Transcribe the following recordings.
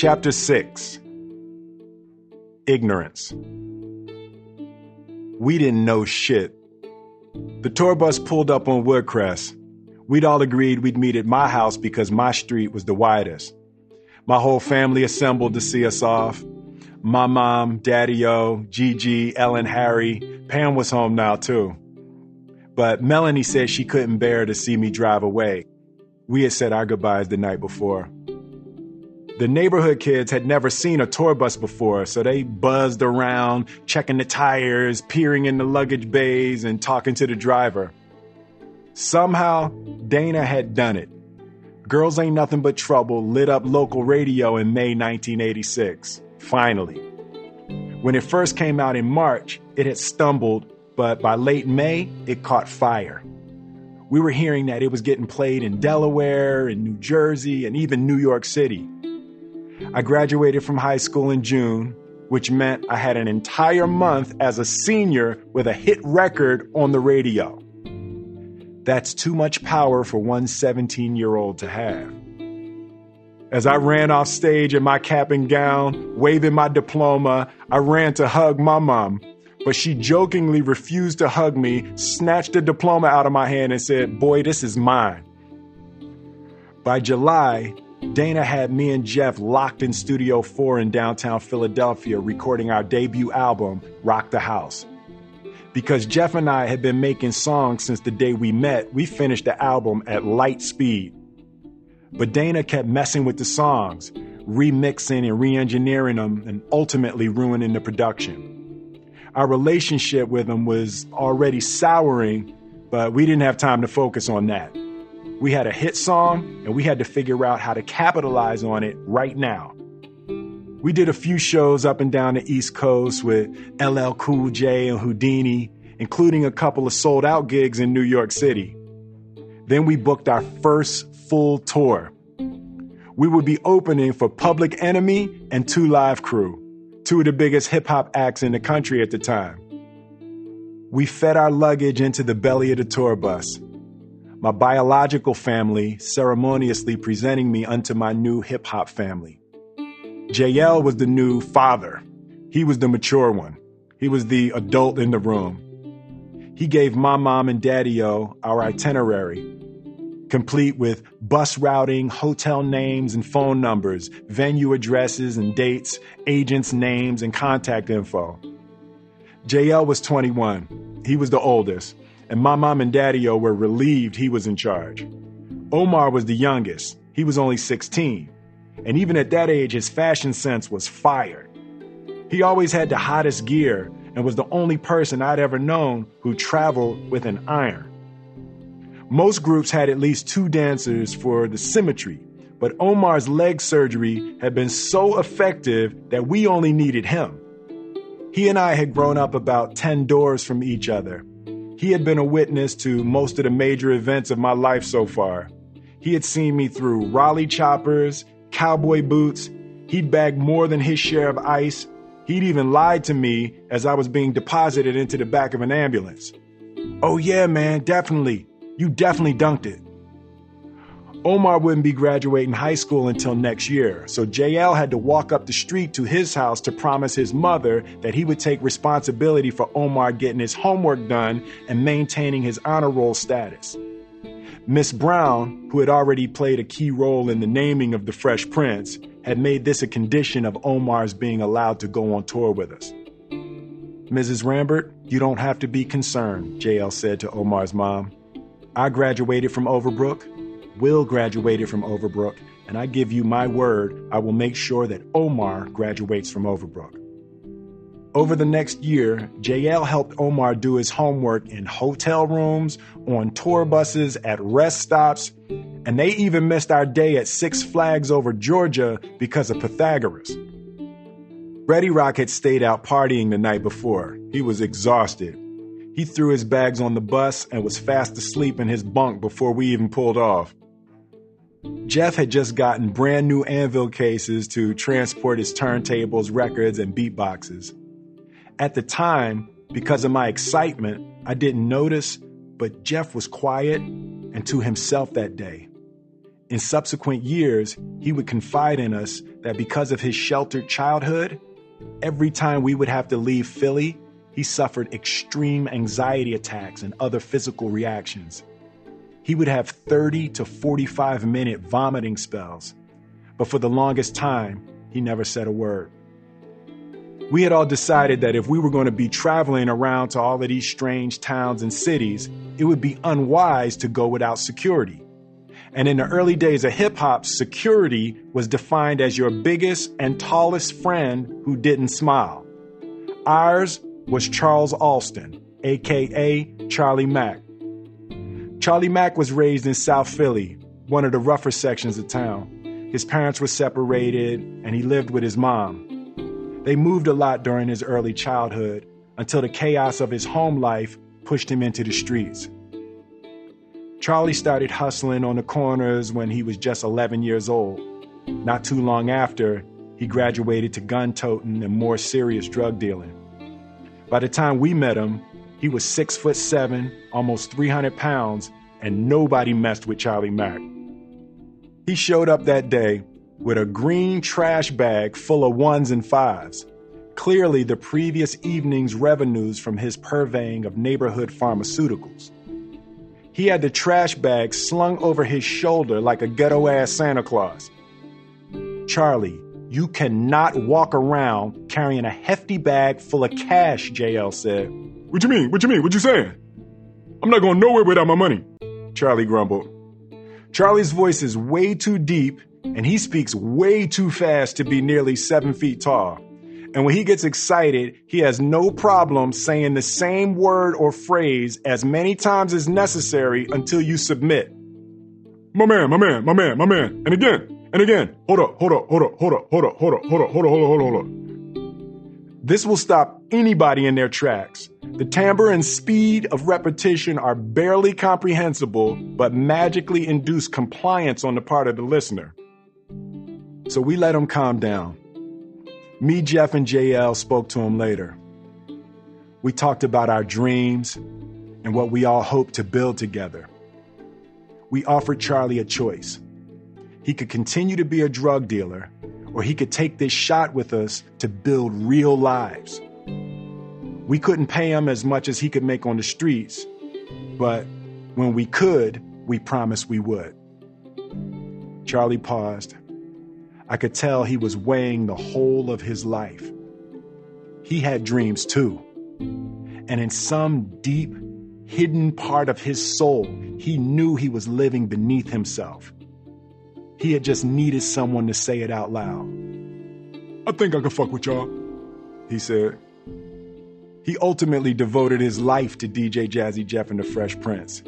Chapter 6 Ignorance. We didn't know shit. The tour bus pulled up on Woodcrest. We'd all agreed we'd meet at my house because my street was the widest. My whole family assembled to see us off. My mom, Daddy O, Gigi, Ellen, Harry. Pam was home now too. But Melanie said she couldn't bear to see me drive away. We had said our goodbyes the night before. The neighborhood kids had never seen a tour bus before, so they buzzed around, checking the tires, peering in the luggage bays, and talking to the driver. Somehow, Dana had done it. Girls Ain't Nothing But Trouble lit up local radio in May 1986. Finally. When it first came out in March, it had stumbled, but by late May, it caught fire. We were hearing that it was getting played in Delaware, in New Jersey, and even New York City. I graduated from high school in June, which meant I had an entire month as a senior with a hit record on the radio. That's too much power for one 17 year old to have. As I ran off stage in my cap and gown, waving my diploma, I ran to hug my mom, but she jokingly refused to hug me, snatched the diploma out of my hand, and said, Boy, this is mine. By July, Dana had me and Jeff locked in Studio 4 in downtown Philadelphia recording our debut album, Rock the House. Because Jeff and I had been making songs since the day we met, we finished the album at light speed. But Dana kept messing with the songs, remixing and re engineering them, and ultimately ruining the production. Our relationship with him was already souring, but we didn't have time to focus on that. We had a hit song, and we had to figure out how to capitalize on it right now. We did a few shows up and down the East Coast with LL Cool J and Whodini, including a couple of sold out gigs in New York City. Then we booked our first full tour. We would be opening for Public Enemy and Two Live Crew, two of the biggest hip hop acts in the country at the time. We fed our luggage into the belly of the tour bus my biological family ceremoniously presenting me unto my new hip hop family. JL was the new father. He was the mature one. He was the adult in the room. He gave my mom and daddy O our itinerary, complete with bus routing, hotel names and phone numbers, venue addresses and dates, agents' names and contact info. JL was 21. He was the oldest and my mom and daddy were relieved he was in charge. Omar was the youngest. He was only 16. And even at that age, his fashion sense was fire. He always had the hottest gear and was the only person I'd ever known who traveled with an iron. Most groups had at least two dancers for the symmetry, but Omar's leg surgery had been so effective that we only needed him. He and I had grown up about 10 doors from each other, he had been a witness to most of the major events of my life so far. He had seen me through Raleigh choppers, cowboy boots. He'd bagged more than his share of ice. He'd even lied to me as I was being deposited into the back of an ambulance. Oh, yeah, man, definitely. You definitely dunked it. Omar wouldn't be graduating high school until next year, so JL had to walk up the street to his house to promise his mother that he would take responsibility for Omar getting his homework done and maintaining his honor roll status. Miss Brown, who had already played a key role in the naming of the Fresh Prince, had made this a condition of Omar's being allowed to go on tour with us. Mrs. Rambert, you don't have to be concerned, JL said to Omar's mom. I graduated from Overbrook Will graduated from Overbrook, and I give you my word, I will make sure that Omar graduates from Overbrook. Over the next year, JL helped Omar do his homework in hotel rooms, on tour buses, at rest stops, and they even missed our day at Six Flags over Georgia because of Pythagoras. Ready Rock had stayed out partying the night before. He was exhausted. He threw his bags on the bus and was fast asleep in his bunk before we even pulled off. Jeff had just gotten brand new Anvil cases to transport his turntables, records, and beatboxes. At the time, because of my excitement, I didn't notice, but Jeff was quiet and to himself that day. In subsequent years, he would confide in us that because of his sheltered childhood, every time we would have to leave Philly, he suffered extreme anxiety attacks and other physical reactions. He would have 30 to 45 minute vomiting spells, but for the longest time, he never said a word. We had all decided that if we were going to be traveling around to all of these strange towns and cities, it would be unwise to go without security. And in the early days of hip hop, security was defined as your biggest and tallest friend who didn't smile. Ours was Charles Alston, aka Charlie Mack. Charlie Mack was raised in South Philly, one of the rougher sections of town. His parents were separated and he lived with his mom. They moved a lot during his early childhood until the chaos of his home life pushed him into the streets. Charlie started hustling on the corners when he was just 11 years old. Not too long after, he graduated to gun toting and more serious drug dealing. By the time we met him, he was six foot seven, almost 300 pounds, and nobody messed with Charlie Mack. He showed up that day with a green trash bag full of ones and fives. Clearly, the previous evening's revenues from his purveying of neighborhood pharmaceuticals. He had the trash bag slung over his shoulder like a ghetto ass Santa Claus. Charlie, you cannot walk around carrying a hefty bag full of cash, JL said. What you mean? What you mean? What you saying? I'm not going nowhere without my money. Charlie grumbled. Charlie's voice is way too deep and he speaks way too fast to be nearly seven feet tall. And when he gets excited, he has no problem saying the same word or phrase as many times as necessary until you submit. My man, my man, my man, my man. And again, and again. Hold up, hold up, hold up, hold up, hold up, hold up, hold up, hold up, hold up, hold up, hold up. This will stop anybody in their tracks. The timbre and speed of repetition are barely comprehensible, but magically induce compliance on the part of the listener. So we let him calm down. Me, Jeff, and JL spoke to him later. We talked about our dreams and what we all hope to build together. We offered Charlie a choice. He could continue to be a drug dealer, or he could take this shot with us to build real lives. We couldn't pay him as much as he could make on the streets, but when we could, we promised we would. Charlie paused. I could tell he was weighing the whole of his life. He had dreams too. And in some deep, hidden part of his soul, he knew he was living beneath himself. He had just needed someone to say it out loud. I think I can fuck with y'all, he said. He ultimately devoted his life to DJ Jazzy Jeff and the Fresh Prince.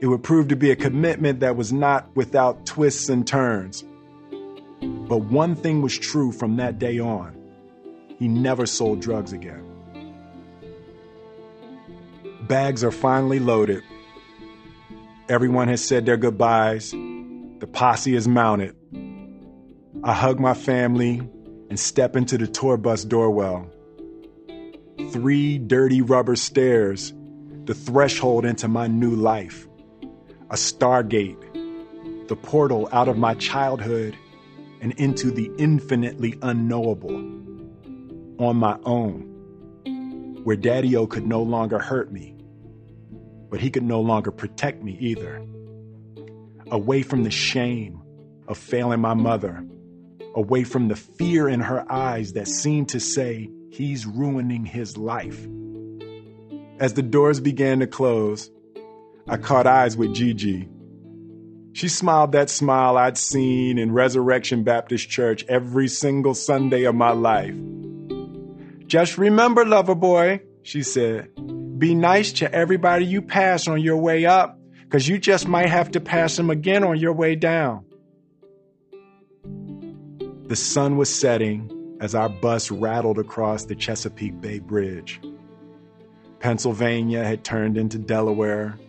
It would prove to be a commitment that was not without twists and turns. But one thing was true from that day on he never sold drugs again. Bags are finally loaded. Everyone has said their goodbyes. The posse is mounted. I hug my family and step into the tour bus doorwell. Three dirty rubber stairs, the threshold into my new life. A stargate, the portal out of my childhood and into the infinitely unknowable on my own, where Daddy O could no longer hurt me, but he could no longer protect me either. Away from the shame of failing my mother, away from the fear in her eyes that seemed to say, he's ruining his life. As the doors began to close, I caught eyes with Gigi she smiled that smile I'd seen in Resurrection Baptist Church every single Sunday of my life. Just remember, lover boy, she said, be nice to everybody you pass on your way up, because you just might have to pass them again on your way down. The sun was setting as our bus rattled across the Chesapeake Bay Bridge. Pennsylvania had turned into Delaware,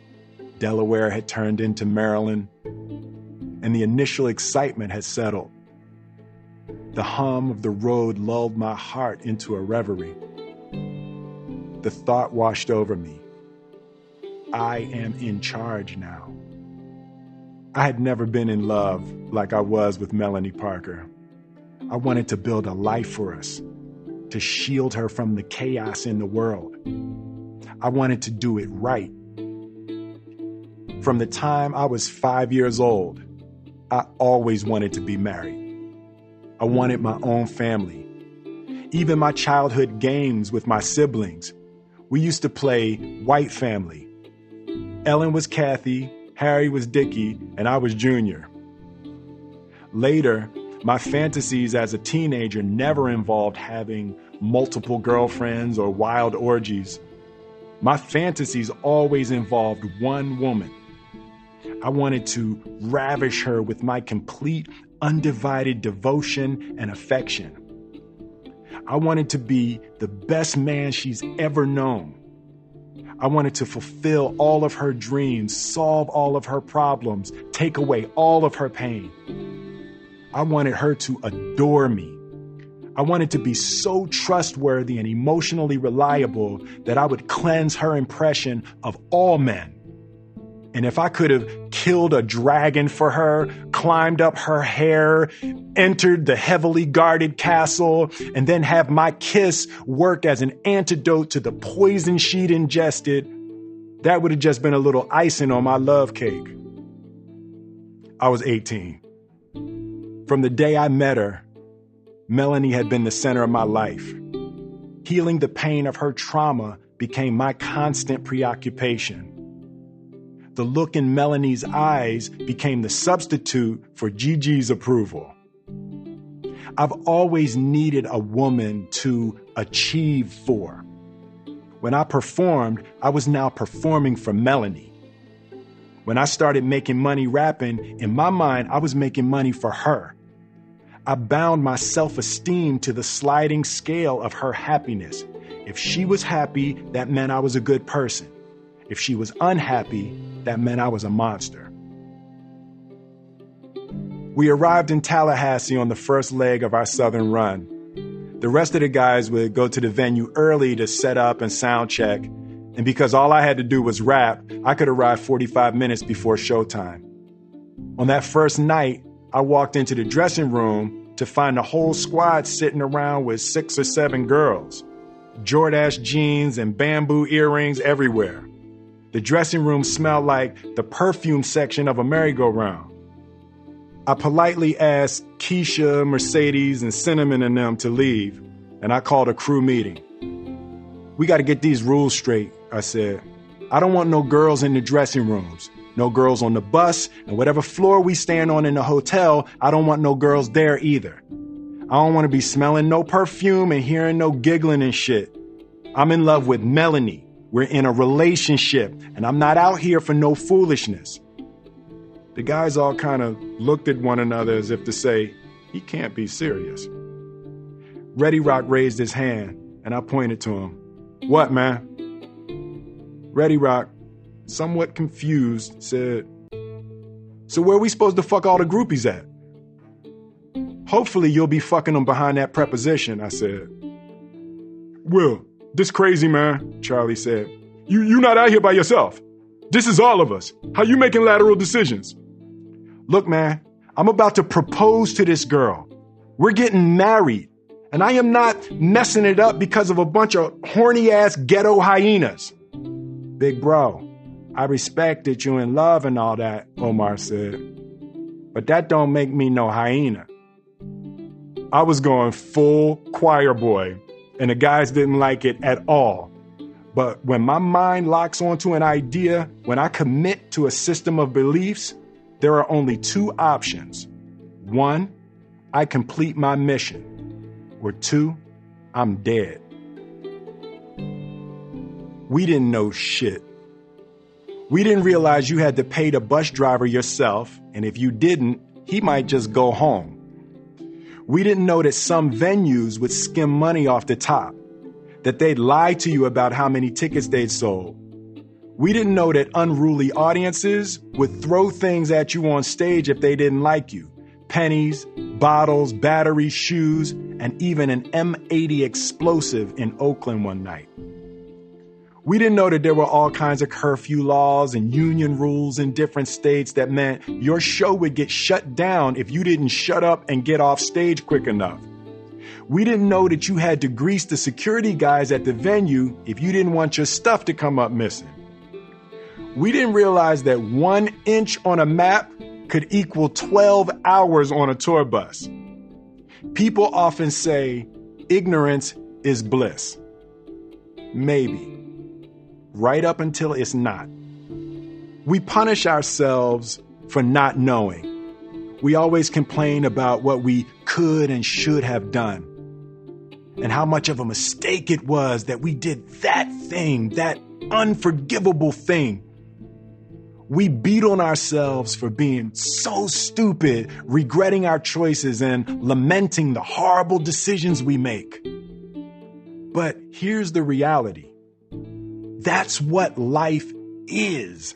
Delaware had turned into Maryland, and the initial excitement had settled. The hum of the road lulled my heart into a reverie. The thought washed over me I am in charge now. I had never been in love like I was with Melanie Parker. I wanted to build a life for us, to shield her from the chaos in the world. I wanted to do it right. From the time I was five years old, I always wanted to be married. I wanted my own family. Even my childhood games with my siblings, we used to play white family. Ellen was Kathy, Harry was Dickie, and I was Junior. Later, my fantasies as a teenager never involved having multiple girlfriends or wild orgies. My fantasies always involved one woman. I wanted to ravish her with my complete, undivided devotion and affection. I wanted to be the best man she's ever known. I wanted to fulfill all of her dreams, solve all of her problems, take away all of her pain. I wanted her to adore me. I wanted to be so trustworthy and emotionally reliable that I would cleanse her impression of all men. And if I could have killed a dragon for her, climbed up her hair, entered the heavily guarded castle, and then have my kiss work as an antidote to the poison she'd ingested, that would have just been a little icing on my love cake. I was 18. From the day I met her, Melanie had been the center of my life. Healing the pain of her trauma became my constant preoccupation. The look in Melanie's eyes became the substitute for Gigi's approval. I've always needed a woman to achieve for. When I performed, I was now performing for Melanie. When I started making money rapping, in my mind, I was making money for her. I bound my self esteem to the sliding scale of her happiness. If she was happy, that meant I was a good person. If she was unhappy, that meant I was a monster. We arrived in Tallahassee on the first leg of our southern run. The rest of the guys would go to the venue early to set up and sound check, and because all I had to do was rap, I could arrive 45 minutes before showtime. On that first night, I walked into the dressing room to find the whole squad sitting around with six or seven girls. Jordache jeans and bamboo earrings everywhere. The dressing room smelled like the perfume section of a merry-go-round. I politely asked Keisha, Mercedes, and Cinnamon and them to leave, and I called a crew meeting. We got to get these rules straight, I said. I don't want no girls in the dressing rooms, no girls on the bus, and whatever floor we stand on in the hotel, I don't want no girls there either. I don't want to be smelling no perfume and hearing no giggling and shit. I'm in love with Melanie. We're in a relationship, and I'm not out here for no foolishness. The guys all kind of looked at one another as if to say, he can't be serious. Ready Rock raised his hand, and I pointed to him. What, man? Ready Rock, somewhat confused, said, So where we supposed to fuck all the groupies at? Hopefully you'll be fucking them behind that preposition, I said. Will, this crazy, man, Charlie said. You you not out here by yourself. This is all of us. How you making lateral decisions? Look, man, I'm about to propose to this girl. We're getting married. And I am not messing it up because of a bunch of horny ass ghetto hyenas. Big bro, I respect that you in love and all that, Omar said. But that don't make me no hyena. I was going full choir boy and the guys didn't like it at all. But when my mind locks onto an idea, when I commit to a system of beliefs, there are only two options. One, I complete my mission. Or two, I'm dead. We didn't know shit. We didn't realize you had to pay the bus driver yourself, and if you didn't, he might just go home. We didn't know that some venues would skim money off the top, that they'd lie to you about how many tickets they'd sold. We didn't know that unruly audiences would throw things at you on stage if they didn't like you pennies, bottles, batteries, shoes, and even an M80 explosive in Oakland one night. We didn't know that there were all kinds of curfew laws and union rules in different states that meant your show would get shut down if you didn't shut up and get off stage quick enough. We didn't know that you had to grease the security guys at the venue if you didn't want your stuff to come up missing. We didn't realize that one inch on a map could equal 12 hours on a tour bus. People often say ignorance is bliss. Maybe right up until it's not. We punish ourselves for not knowing. We always complain about what we could and should have done, and how much of a mistake it was that we did that thing, that unforgivable thing. We beat on ourselves for being so stupid, regretting our choices and lamenting the horrible decisions we make. But here's the reality that's what life is.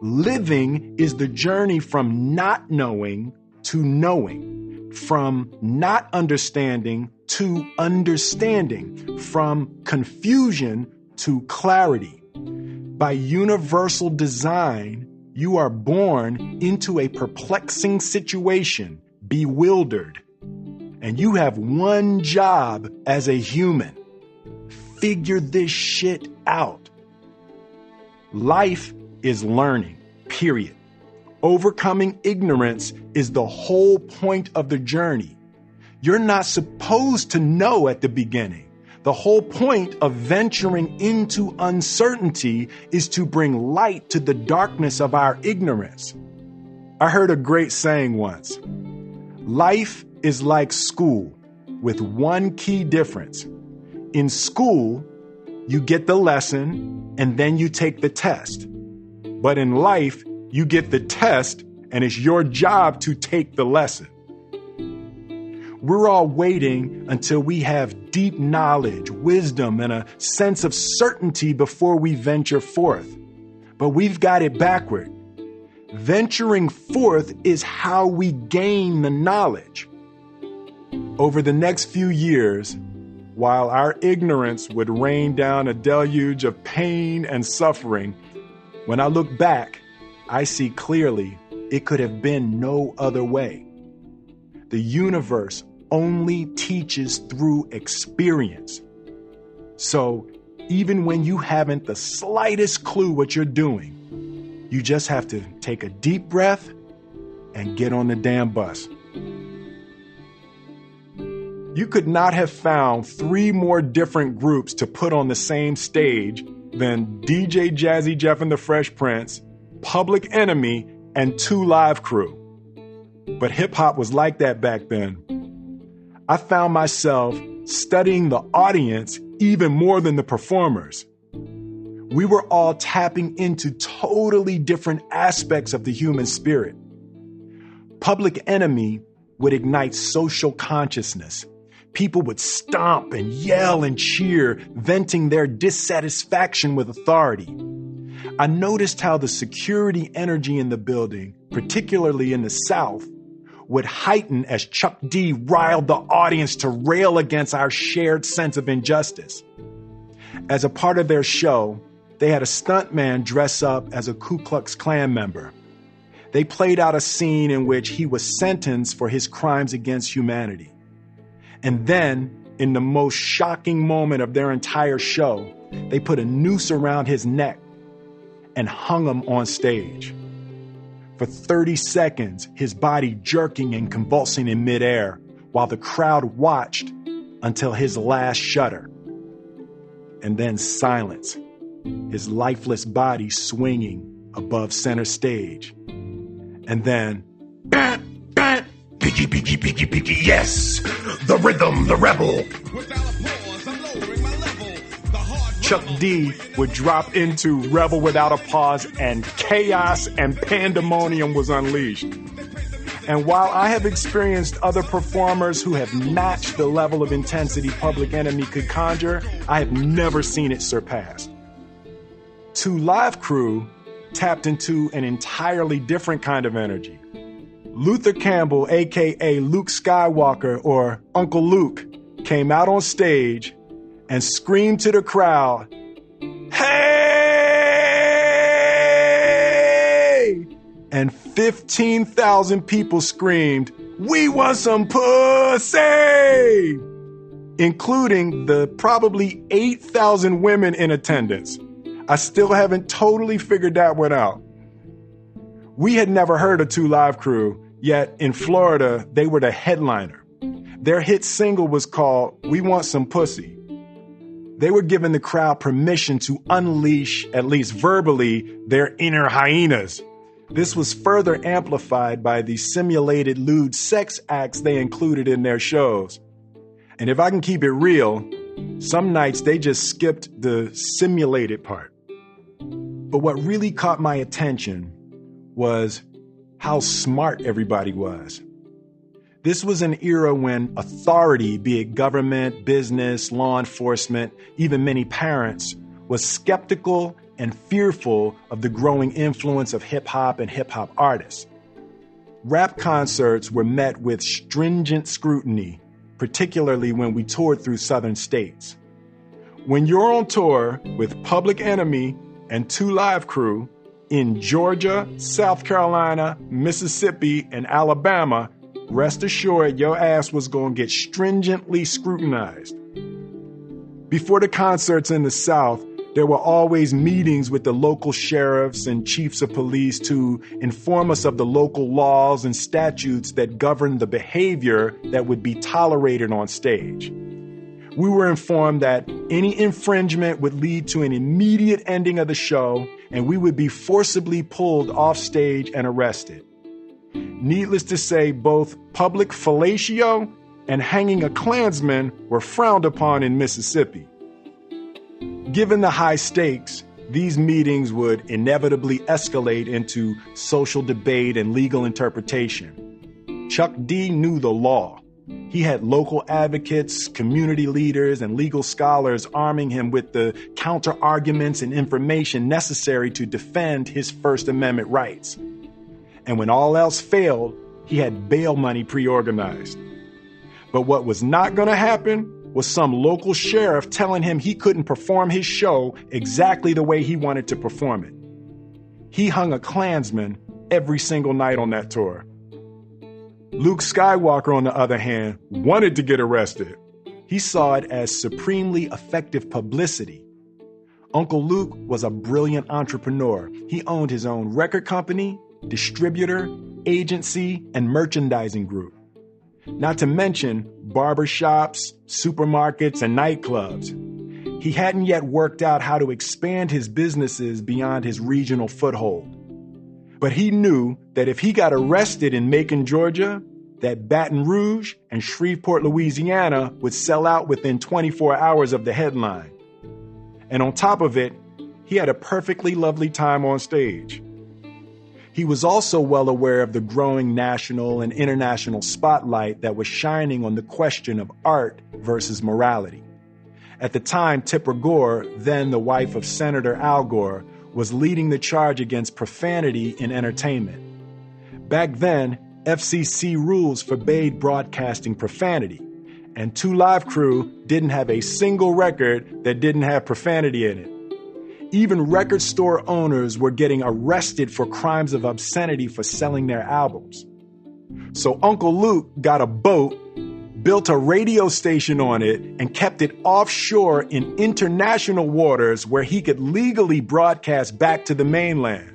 Living is the journey from not knowing to knowing, from not understanding to understanding, from confusion to clarity. By universal design, you are born into a perplexing situation, bewildered. And you have one job as a human figure this shit out. Life is learning, period. Overcoming ignorance is the whole point of the journey. You're not supposed to know at the beginning. The whole point of venturing into uncertainty is to bring light to the darkness of our ignorance. I heard a great saying once Life is like school with one key difference. In school, you get the lesson and then you take the test. But in life, you get the test and it's your job to take the lesson. We're all waiting until we have deep knowledge, wisdom, and a sense of certainty before we venture forth. But we've got it backward. Venturing forth is how we gain the knowledge. Over the next few years, while our ignorance would rain down a deluge of pain and suffering, when I look back, I see clearly it could have been no other way. The universe only teaches through experience. So, even when you haven't the slightest clue what you're doing, you just have to take a deep breath and get on the damn bus. You could not have found three more different groups to put on the same stage than DJ Jazzy Jeff and the Fresh Prince, Public Enemy, and Two Live Crew. But hip hop was like that back then. I found myself studying the audience even more than the performers. We were all tapping into totally different aspects of the human spirit. Public Enemy would ignite social consciousness People would stomp and yell and cheer, venting their dissatisfaction with authority. I noticed how the security energy in the building, particularly in the South, would heighten as Chuck D riled the audience to rail against our shared sense of injustice. As a part of their show, they had a stuntman dress up as a Ku Klux Klan member. They played out a scene in which he was sentenced for his crimes against humanity. And then, in the most shocking moment of their entire show, they put a noose around his neck and hung him on stage. For 30 seconds, his body jerking and convulsing in midair while the crowd watched until his last shudder. And then silence, his lifeless body swinging above center stage. And then, Piggy, piggy, piggy, piggy, yes! The rhythm, the rebel! Chuck D would drop into Rebel Without a Pause, and chaos and pandemonium was unleashed. And while I have experienced other performers who have matched the level of intensity Public Enemy could conjure, I have never seen it surpassed. Two Live Crew tapped into an entirely different kind of energy. Luther Campbell, aka Luke Skywalker or Uncle Luke, came out on stage and screamed to the crowd, Hey! And 15,000 people screamed, We want some pussy! Including the probably 8,000 women in attendance. I still haven't totally figured that one out. We had never heard of Two Live Crew, yet in Florida, they were the headliner. Their hit single was called We Want Some Pussy. They were giving the crowd permission to unleash, at least verbally, their inner hyenas. This was further amplified by the simulated lewd sex acts they included in their shows. And if I can keep it real, some nights they just skipped the simulated part. But what really caught my attention was how smart everybody was. This was an era when authority, be it government, business, law enforcement, even many parents, was skeptical and fearful of the growing influence of hip hop and hip hop artists. Rap concerts were met with stringent scrutiny, particularly when we toured through southern states. When you're on tour with Public Enemy and Two Live Crew in Georgia, South Carolina, Mississippi, and Alabama, rest assured your ass was going to get stringently scrutinized. Before the concerts in the South, there were always meetings with the local sheriffs and chiefs of police to inform us of the local laws and statutes that govern the behavior that would be tolerated on stage. We were informed that any infringement would lead to an immediate ending of the show and we would be forcibly pulled off stage and arrested. Needless to say, both public fellatio and hanging a Klansman were frowned upon in Mississippi. Given the high stakes, these meetings would inevitably escalate into social debate and legal interpretation. Chuck D knew the law. He had local advocates, community leaders, and legal scholars arming him with the counter arguments and information necessary to defend his First Amendment rights. And when all else failed, he had bail money pre organized. But what was not going to happen was some local sheriff telling him he couldn't perform his show exactly the way he wanted to perform it. He hung a Klansman every single night on that tour. Luke Skywalker, on the other hand, wanted to get arrested. He saw it as supremely effective publicity. Uncle Luke was a brilliant entrepreneur. He owned his own record company, distributor, agency, and merchandising group. Not to mention barbershops, supermarkets, and nightclubs. He hadn't yet worked out how to expand his businesses beyond his regional foothold. But he knew that if he got arrested in Macon, Georgia, that Baton Rouge and Shreveport, Louisiana would sell out within 24 hours of the headline. And on top of it, he had a perfectly lovely time on stage. He was also well aware of the growing national and international spotlight that was shining on the question of art versus morality. At the time, Tipper Gore, then the wife of Senator Al Gore, was leading the charge against profanity in entertainment. Back then, FCC rules forbade broadcasting profanity, and Two Live Crew didn't have a single record that didn't have profanity in it. Even record store owners were getting arrested for crimes of obscenity for selling their albums. So Uncle Luke got a boat, built a radio station on it, and kept it offshore in international waters where he could legally broadcast back to the mainland.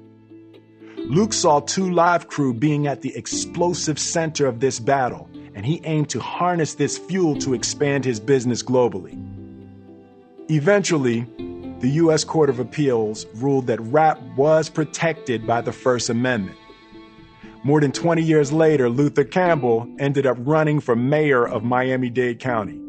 Luke saw Two Live Crew being at the explosive center of this battle, and he aimed to harness this fuel to expand his business globally. Eventually, the U.S. Court of Appeals ruled that rap was protected by the First Amendment. More than 20 years later, Luther Campbell ended up running for mayor of Miami Dade County.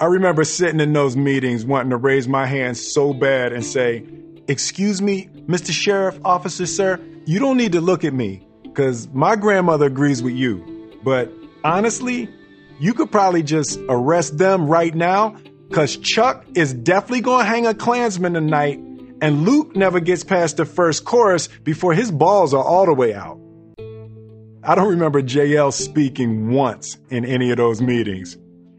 I remember sitting in those meetings wanting to raise my hand so bad and say, Excuse me, Mr. Sheriff, Officer, sir, you don't need to look at me because my grandmother agrees with you. But honestly, you could probably just arrest them right now because Chuck is definitely going to hang a Klansman tonight, and Luke never gets past the first chorus before his balls are all the way out. I don't remember JL speaking once in any of those meetings.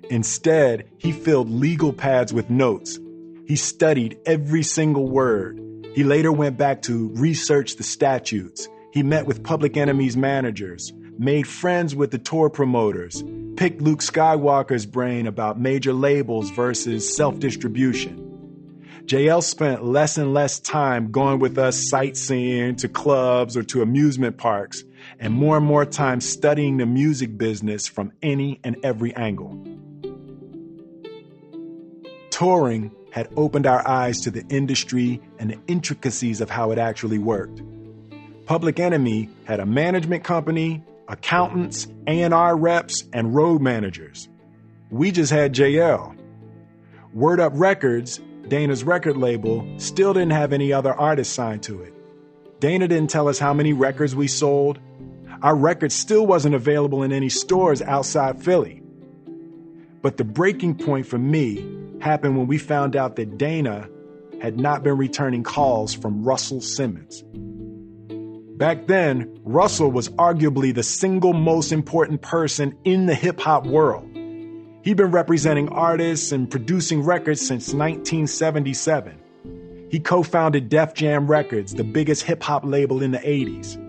Instead, he filled legal pads with notes. He studied every single word. He later went back to research the statutes. He met with Public Enemy's managers, made friends with the tour promoters, picked Luke Skywalker's brain about major labels versus self distribution. JL spent less and less time going with us sightseeing to clubs or to amusement parks, and more and more time studying the music business from any and every angle. Touring had opened our eyes to the industry and the intricacies of how it actually worked. Public Enemy had a management company, accountants, A&R reps, and road managers. We just had JL. Word Up Records Dana's record label still didn't have any other artists signed to it. Dana didn't tell us how many records we sold. Our record still wasn't available in any stores outside Philly. But the breaking point for me happened when we found out that Dana had not been returning calls from Russell Simmons. Back then, Russell was arguably the single most important person in the hip hop world. He'd been representing artists and producing records since 1977. He co founded Def Jam Records, the biggest hip hop label in the 80s.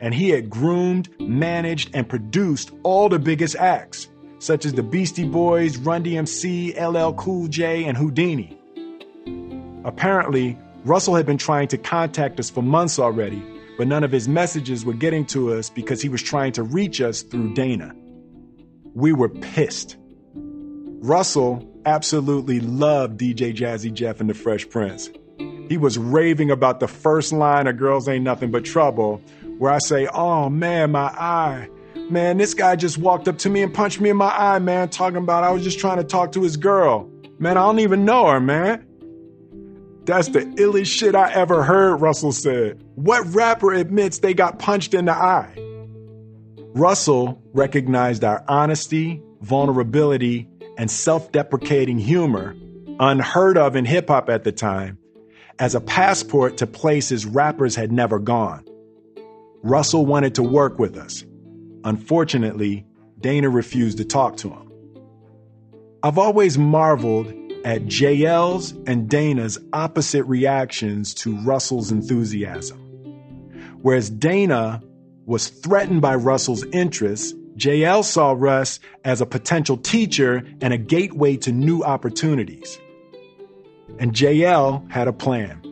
And he had groomed, managed, and produced all the biggest acts, such as the Beastie Boys, Run DMC, LL Cool J, and Whodini. Apparently, Russell had been trying to contact us for months already, but none of his messages were getting to us because he was trying to reach us through Dana. We were pissed. Russell absolutely loved DJ Jazzy Jeff and the Fresh Prince. He was raving about the first line of Girls Ain't Nothing But Trouble, where I say, Oh man, my eye. Man, this guy just walked up to me and punched me in my eye, man, talking about I was just trying to talk to his girl. Man, I don't even know her, man. That's the illest shit I ever heard, Russell said. What rapper admits they got punched in the eye? Russell recognized our honesty, vulnerability, and self deprecating humor, unheard of in hip hop at the time, as a passport to places rappers had never gone. Russell wanted to work with us. Unfortunately, Dana refused to talk to him. I've always marveled at JL's and Dana's opposite reactions to Russell's enthusiasm. Whereas Dana was threatened by Russell's interests, JL saw Russ as a potential teacher and a gateway to new opportunities. And JL had a plan.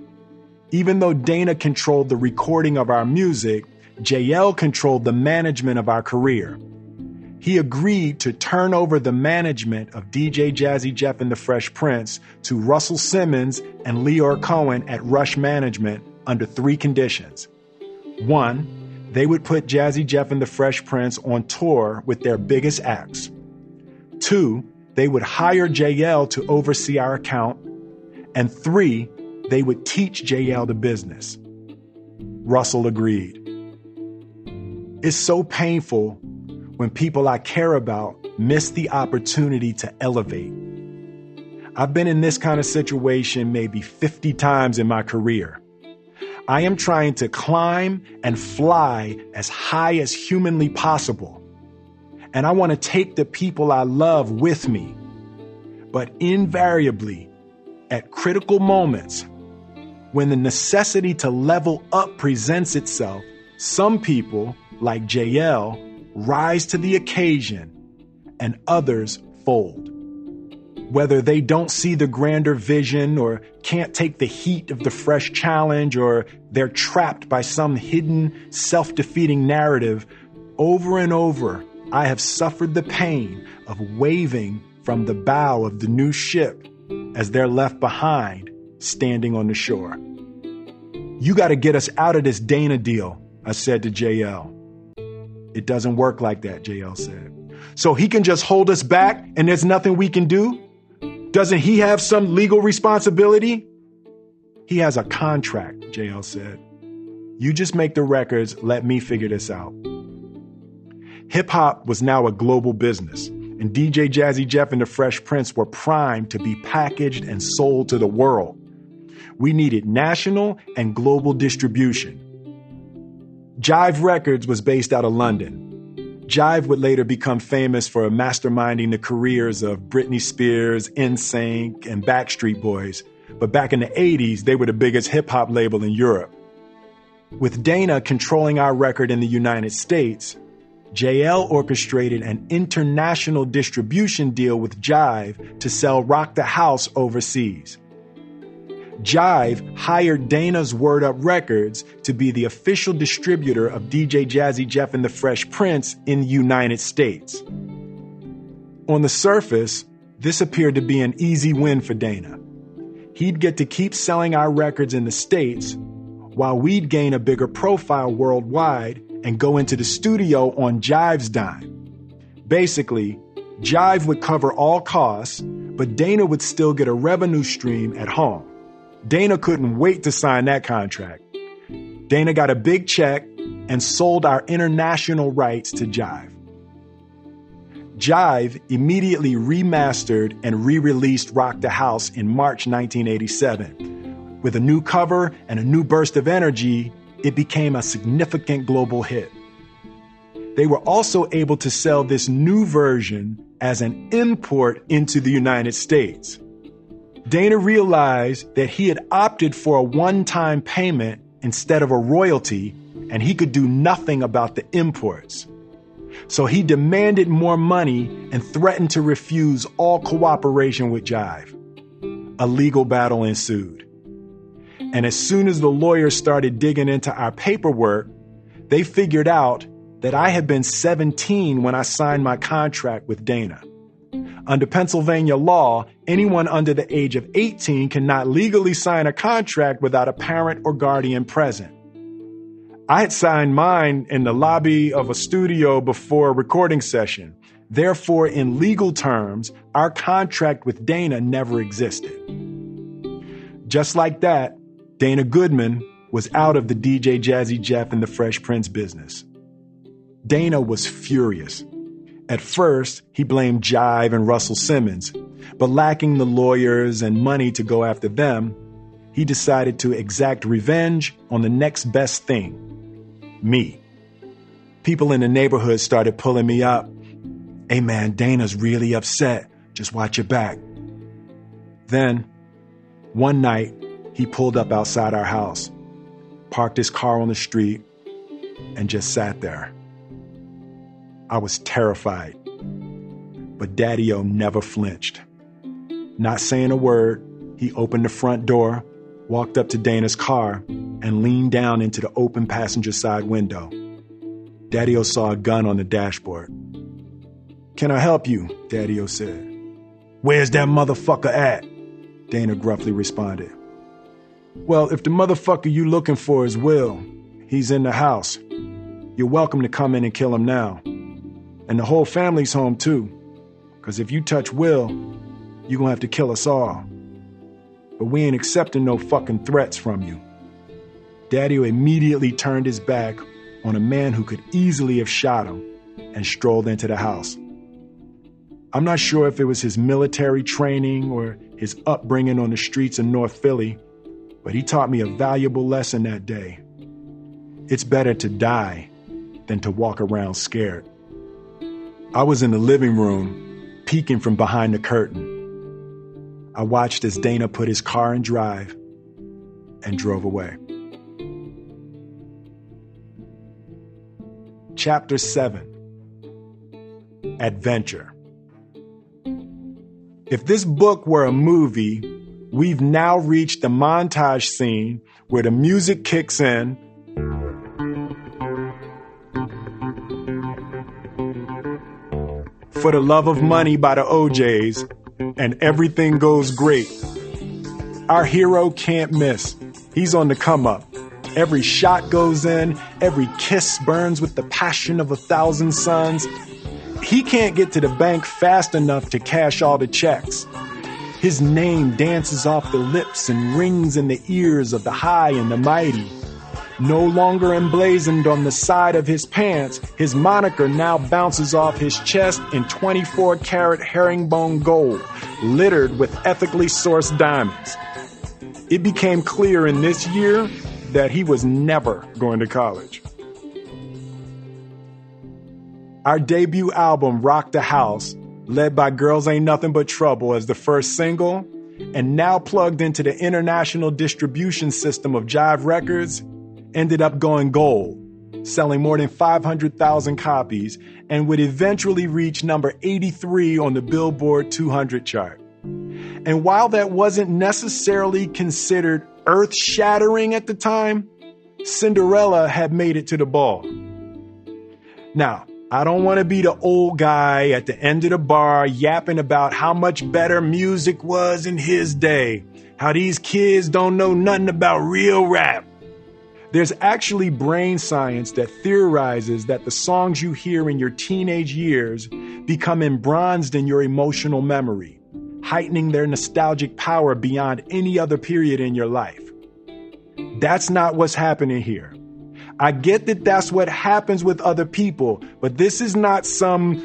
Even though Dana controlled the recording of our music, JL controlled the management of our career. He agreed to turn over the management of DJ Jazzy Jeff and the Fresh Prince to Russell Simmons and Lyor Cohen at Rush Management under three conditions. One, they would put Jazzy Jeff and the Fresh Prince on tour with their biggest acts. Two, they would hire JL to oversee our account. And three, they would teach JL the business. Russell agreed. It's so painful when people I care about miss the opportunity to elevate. I've been in this kind of situation maybe 50 times in my career. I am trying to climb and fly as high as humanly possible. And I want to take the people I love with me. But invariably, at critical moments, when the necessity to level up presents itself, some people, like JL, rise to the occasion and others fold whether they don't see the grander vision or can't take the heat of the fresh challenge or they're trapped by some hidden self defeating narrative, over and over, I have suffered the pain of waving from the bow of the new ship as they're left behind standing on the shore. You got to get us out of this Dana deal, I said to JL. It doesn't work like that, JL said. So he can just hold us back and there's nothing we can do? Doesn't he have some legal responsibility? He has a contract, JL said. You just make the records, let me figure this out. Hip hop was now a global business, and DJ Jazzy Jeff and the Fresh Prince were primed to be packaged and sold to the world. We needed national and global distribution. Jive Records was based out of London. Jive would later become famous for masterminding the careers of Britney Spears, NSYNC, and Backstreet Boys. But back in the 80s, they were the biggest hip hop label in Europe. With Dana controlling our record in the United States, JL orchestrated an international distribution deal with Jive to sell Rock the House overseas. Jive hired Dana's Word Up Records to be the official distributor of DJ Jazzy Jeff and the Fresh Prince in the United States. On the surface, this appeared to be an easy win for Dana. He'd get to keep selling our records in the States while we'd gain a bigger profile worldwide and go into the studio on Jive's dime. Basically, Jive would cover all costs, but Dana would still get a revenue stream at home. Dana couldn't wait to sign that contract. Dana got a big check and sold our international rights to Jive. Jive immediately remastered and re released Rock the House in March 1987. With a new cover and a new burst of energy, it became a significant global hit. They were also able to sell this new version as an import into the United States. Dana realized that he had opted for a one time payment instead of a royalty, and he could do nothing about the imports. So he demanded more money and threatened to refuse all cooperation with Jive. A legal battle ensued. And as soon as the lawyers started digging into our paperwork, they figured out that I had been 17 when I signed my contract with Dana. Under Pennsylvania law, anyone under the age of 18 cannot legally sign a contract without a parent or guardian present. I had signed mine in the lobby of a studio before a recording session. Therefore, in legal terms, our contract with Dana never existed. Just like that, Dana Goodman was out of the DJ Jazzy Jeff and the Fresh Prince business. Dana was furious. At first, he blamed Jive and Russell Simmons, but lacking the lawyers and money to go after them, he decided to exact revenge on the next best thing me. People in the neighborhood started pulling me up. Hey man, Dana's really upset. Just watch your back. Then, one night, he pulled up outside our house, parked his car on the street, and just sat there. I was terrified. But Daddy O never flinched. Not saying a word, he opened the front door, walked up to Dana's car, and leaned down into the open passenger side window. Daddy O saw a gun on the dashboard. Can I help you? Daddy O said. Where's that motherfucker at? Dana gruffly responded. Well, if the motherfucker you're looking for is Will, he's in the house. You're welcome to come in and kill him now. And the whole family's home too. Because if you touch Will, you're gonna have to kill us all. But we ain't accepting no fucking threats from you. Daddy immediately turned his back on a man who could easily have shot him and strolled into the house. I'm not sure if it was his military training or his upbringing on the streets of North Philly, but he taught me a valuable lesson that day. It's better to die than to walk around scared. I was in the living room, peeking from behind the curtain. I watched as Dana put his car in drive and drove away. Chapter 7 Adventure If this book were a movie, we've now reached the montage scene where the music kicks in For the Love of Money by the O'Jays, and everything goes great. Our hero can't miss. He's on the come up. Every shot goes in, every kiss burns with the passion of a thousand suns. He can't get to the bank fast enough to cash all the checks. His name dances off the lips and rings in the ears of the high and the mighty. No longer emblazoned on the side of his pants, his moniker now bounces off his chest in 24 karat herringbone gold, littered with ethically sourced diamonds. It became clear in this year that he was never going to college. Our debut album, Rock the House, led by Girls Ain't Nothing But Trouble as the first single, and now plugged into the international distribution system of Jive Records, ended up going gold, selling more than 500,000 copies, and would eventually reach number 83 on the Billboard 200 chart. And while that wasn't necessarily considered earth shattering at the time, Cinderella had made it to the ball. Now, I don't want to be the old guy at the end of the bar yapping about how much better music was in his day, how these kids don't know nothing about real rap. There's actually brain science that theorizes that the songs you hear in your teenage years become embronzed in your emotional memory, heightening their nostalgic power beyond any other period in your life. That's not what's happening here. I get that that's what happens with other people, but this is not some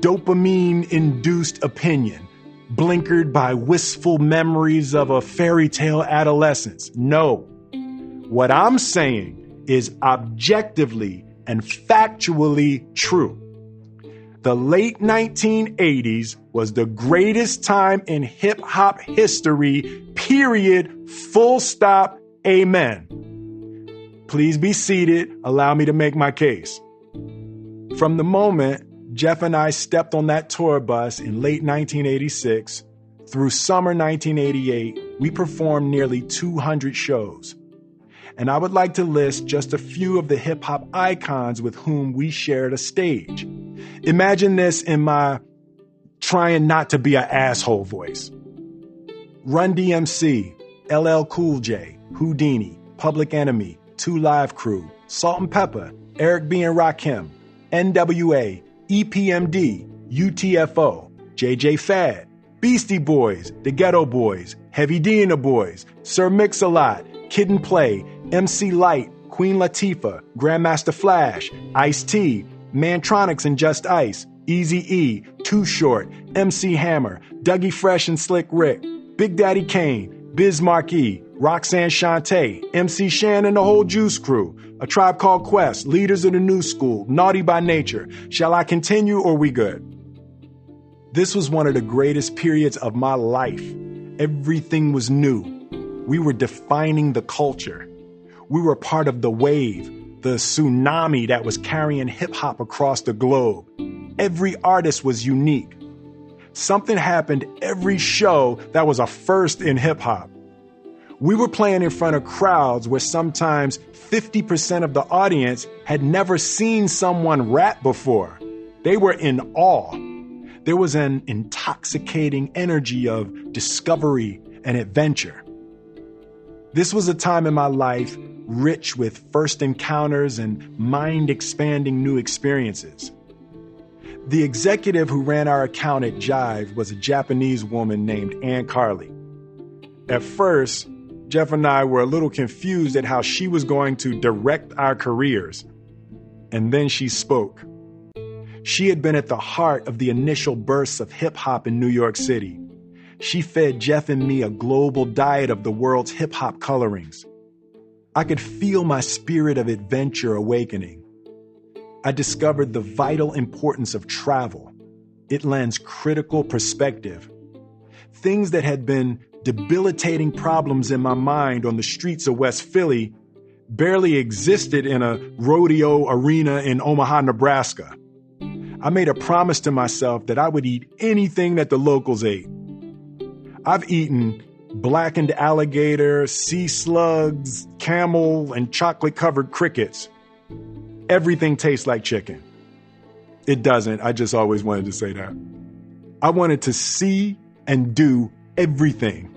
dopamine induced opinion, blinkered by wistful memories of a fairy tale adolescence. No. What I'm saying is objectively and factually true. The late 1980s was the greatest time in hip hop history, period, full stop, amen. Please be seated. Allow me to make my case. From the moment Jeff and I stepped on that tour bus in late 1986 through summer 1988, we performed nearly 200 shows. And I would like to list just a few of the hip hop icons with whom we shared a stage. Imagine this in my trying not to be an asshole voice. Run DMC, LL Cool J, Whodini, Public Enemy, Two Live Crew, Salt-N-Pepa, Eric B. and Rakim, NWA, EPMD, UTFO, JJ Fad, Beastie Boys, The Geto Boys, Heavy D and the Boys, Sir Mix-a-Lot, Kid and Play, MC Lyte, Queen Latifah, Grandmaster Flash, Ice T, Mantronix and Just Ice, Easy E, Too Short, MC Hammer, Dougie Fresh and Slick Rick, Big Daddy Kane, Biz Markie, Roxanne Shante, MC Shan and the whole Juice Crew, A Tribe Called Quest, Leaders of the New School, Naughty by Nature. Shall I continue or we good? This was one of the greatest periods of my life. Everything was new. We were defining the culture. We were part of the wave, the tsunami that was carrying hip hop across the globe. Every artist was unique. Something happened every show that was a first in hip hop. We were playing in front of crowds where sometimes 50% of the audience had never seen someone rap before. They were in awe. There was an intoxicating energy of discovery and adventure. This was a time in my life rich with first encounters and mind expanding new experiences. The executive who ran our account at Jive was a Japanese woman named Ann Carli. At first, Jeff and I were a little confused at how she was going to direct our careers. And then she spoke. She had been at the heart of the initial bursts of hip hop in New York City. She fed Jeff and me a global diet of the world's hip hop colorings. I could feel my spirit of adventure awakening. I discovered the vital importance of travel. It lends critical perspective. Things that had been debilitating problems in my mind on the streets of West Philly barely existed in a rodeo arena in Omaha, Nebraska. I made a promise to myself that I would eat anything that the locals ate. I've eaten blackened alligator, sea slugs, camel, and chocolate covered crickets. Everything tastes like chicken. It doesn't. I just always wanted to say that. I wanted to see and do everything.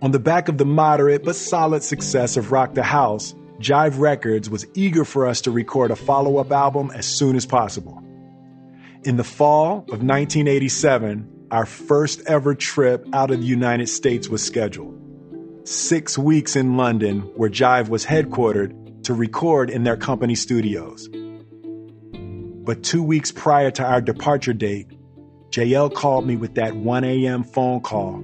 On the back of the moderate but solid success of Rock the House, Jive Records was eager for us to record a follow up album as soon as possible. In the fall of 1987, our first ever trip out of the United States was scheduled. Six weeks in London, where Jive was headquartered, to record in their company studios. But two weeks prior to our departure date, JL called me with that 1 a.m. phone call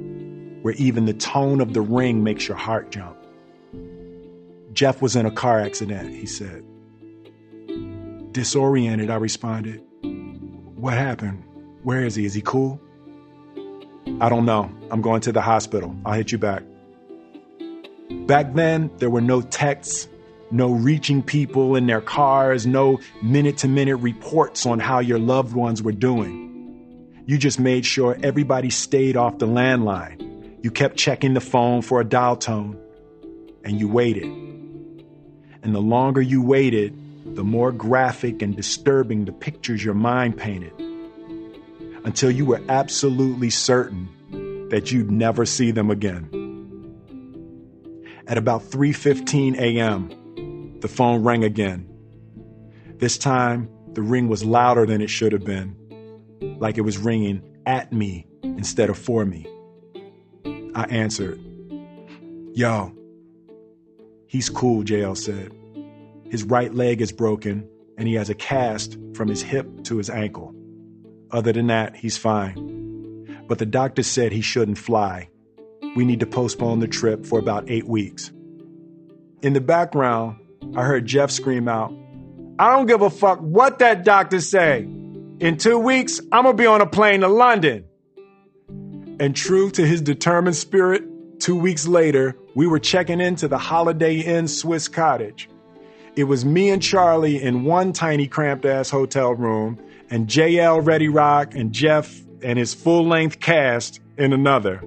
where even the tone of the ring makes your heart jump. Jeff was in a car accident, he said. Disoriented, I responded. What happened? Where is he? Is he cool? I don't know. I'm going to the hospital. I'll hit you back. Back then, there were no texts, no reaching people in their cars, no minute to minute reports on how your loved ones were doing. You just made sure everybody stayed off the landline. You kept checking the phone for a dial tone, and you waited. And the longer you waited, the more graphic and disturbing the pictures your mind painted. Until you were absolutely certain that you'd never see them again. At about 3:15 a.m., the phone rang again. This time, the ring was louder than it should have been, like it was ringing at me instead of for me. I answered, Yo. He's cool, JL said. His right leg is broken, and he has a cast from his hip to his ankle. Other than that, he's fine. But the doctor said he shouldn't fly. We need to postpone the trip for about eight weeks. In the background, I heard Jeff scream out, I don't give a fuck what that doctor say. In two weeks, I'm gonna be on a plane to London. And true to his determined spirit, two weeks later, we were checking into the Holiday Inn Swiss cottage. It was me and Charlie in one tiny cramped ass hotel room, and JL Ready Rock and Jeff and his full length cast in another.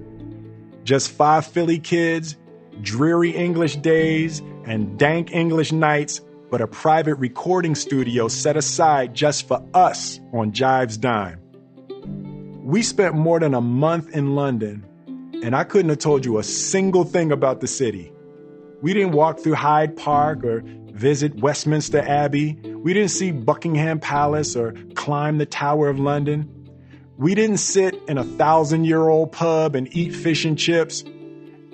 Just five Philly kids, dreary English days, and dank English nights, but a private recording studio set aside just for us on Jive's dime. We spent more than a month in London, and I couldn't have told you a single thing about the city. We didn't walk through Hyde Park or visit Westminster Abbey. We didn't see Buckingham Palace or climb the Tower of London. We didn't sit in a thousand year old pub and eat fish and chips.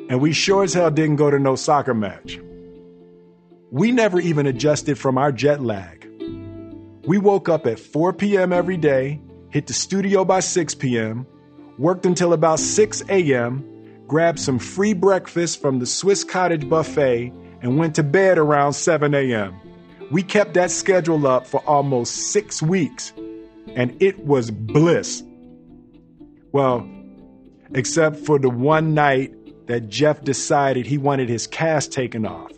And we sure as hell didn't go to no soccer match. We never even adjusted from our jet lag. We woke up at 4 p.m. every day, hit the studio by 6 p.m., worked until about 6 a.m., grabbed some free breakfast from the Swiss Cottage buffet, and went to bed around 7 a.m. We kept that schedule up for almost six weeks, and it was bliss. Well, except for the one night that Jeff decided he wanted his cast taken off.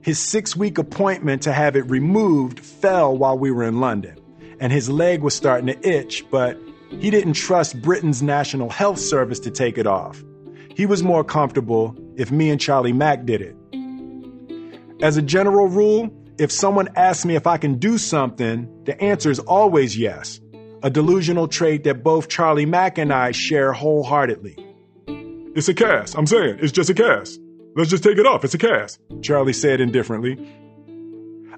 His six week appointment to have it removed fell while we were in London, and his leg was starting to itch, but he didn't trust Britain's National Health Service to take it off. He was more comfortable if me and Charlie Mack did it. As a general rule, if someone asks me if I can do something, the answer is always yes, a delusional trait that both Charlie Mack and I share wholeheartedly. It's a cast. I'm saying, it's just a cast. Let's just take it off. It's a cast, Charlie said indifferently.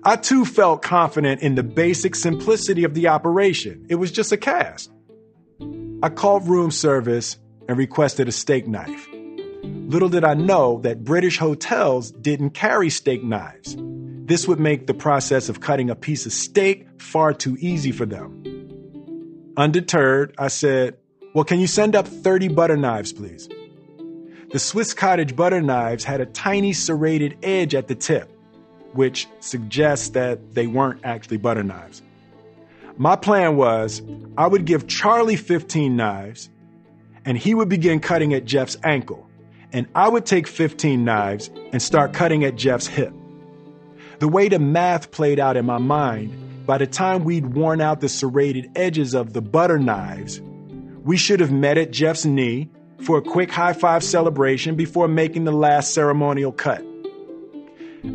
I too felt confident in the basic simplicity of the operation. It was just a cast. I called room service and requested a steak knife. Little did I know that British hotels didn't carry steak knives. This would make the process of cutting a piece of steak far too easy for them. Undeterred, I said, Well, can you send up 30 butter knives, please? The Swiss cottage butter knives had a tiny serrated edge at the tip, which suggests that they weren't actually butter knives. My plan was I would give Charlie 15 knives, and he would begin cutting at Jeff's ankle, and I would take 15 knives and start cutting at Jeff's hip. The way the math played out in my mind, by the time we'd worn out the serrated edges of the butter knives, we should have met at Jeff's knee for a quick high five celebration before making the last ceremonial cut.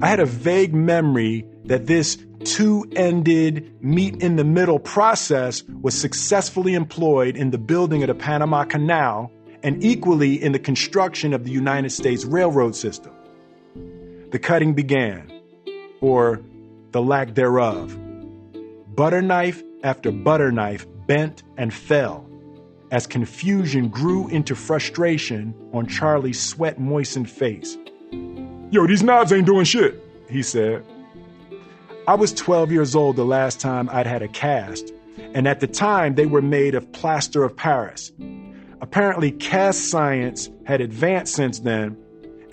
I had a vague memory that this two ended, meet in the middle process was successfully employed in the building of the Panama Canal and equally in the construction of the United States railroad system. The cutting began, or the lack thereof. Butter knife after butter knife bent and fell as confusion grew into frustration on Charlie's sweat moistened face. Yo, these knives ain't doing shit, he said. I was 12 years old the last time I'd had a cast, and at the time they were made of plaster of Paris. Apparently, cast science had advanced since then,